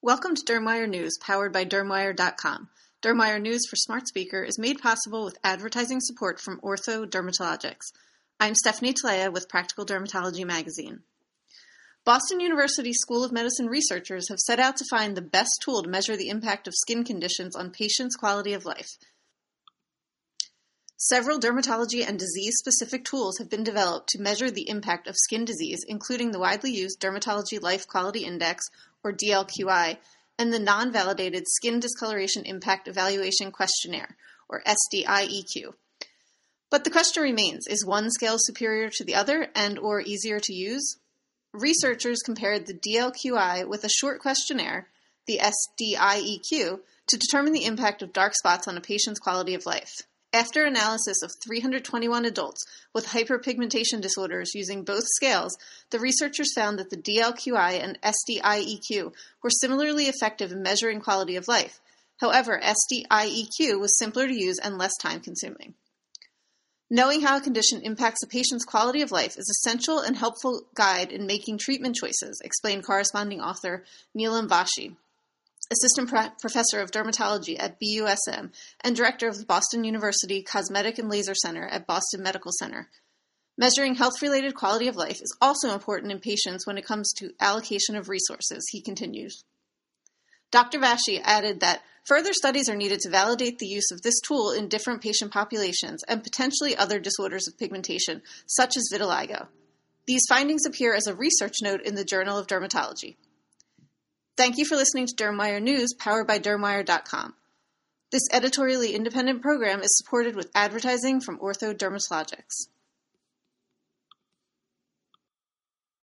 Welcome to Dermwire News, powered by Dermwire.com. Dermwire News for Smart Speaker is made possible with advertising support from Ortho Dermatologics. I'm Stephanie Tlea with Practical Dermatology Magazine. Boston University School of Medicine researchers have set out to find the best tool to measure the impact of skin conditions on patients' quality of life. Several dermatology and disease-specific tools have been developed to measure the impact of skin disease, including the widely used Dermatology Life Quality Index, or DLQI, and the non-validated Skin Discoloration Impact Evaluation Questionnaire, or SDIEQ. But the question remains, is one scale superior to the other and or easier to use? Researchers compared the DLQI with a short questionnaire, the SDIEQ, to determine the impact of dark spots on a patient's quality of life. After analysis of 321 adults with hyperpigmentation disorders using both scales, the researchers found that the DLQI and SDIEQ were similarly effective in measuring quality of life. However, SDIEQ was simpler to use and less time consuming. Knowing how a condition impacts a patient's quality of life is essential and helpful guide in making treatment choices, explained corresponding author Neelam Vashi assistant professor of dermatology at BUSM and director of the Boston University Cosmetic and Laser Center at Boston Medical Center. Measuring health related quality of life is also important in patients when it comes to allocation of resources, he continues. Dr. Vashi added that further studies are needed to validate the use of this tool in different patient populations and potentially other disorders of pigmentation, such as vitiligo. These findings appear as a research note in the Journal of Dermatology. Thank you for listening to Dermwire News, powered by Dermwire.com. This editorially independent program is supported with advertising from Ortho Dermatologics.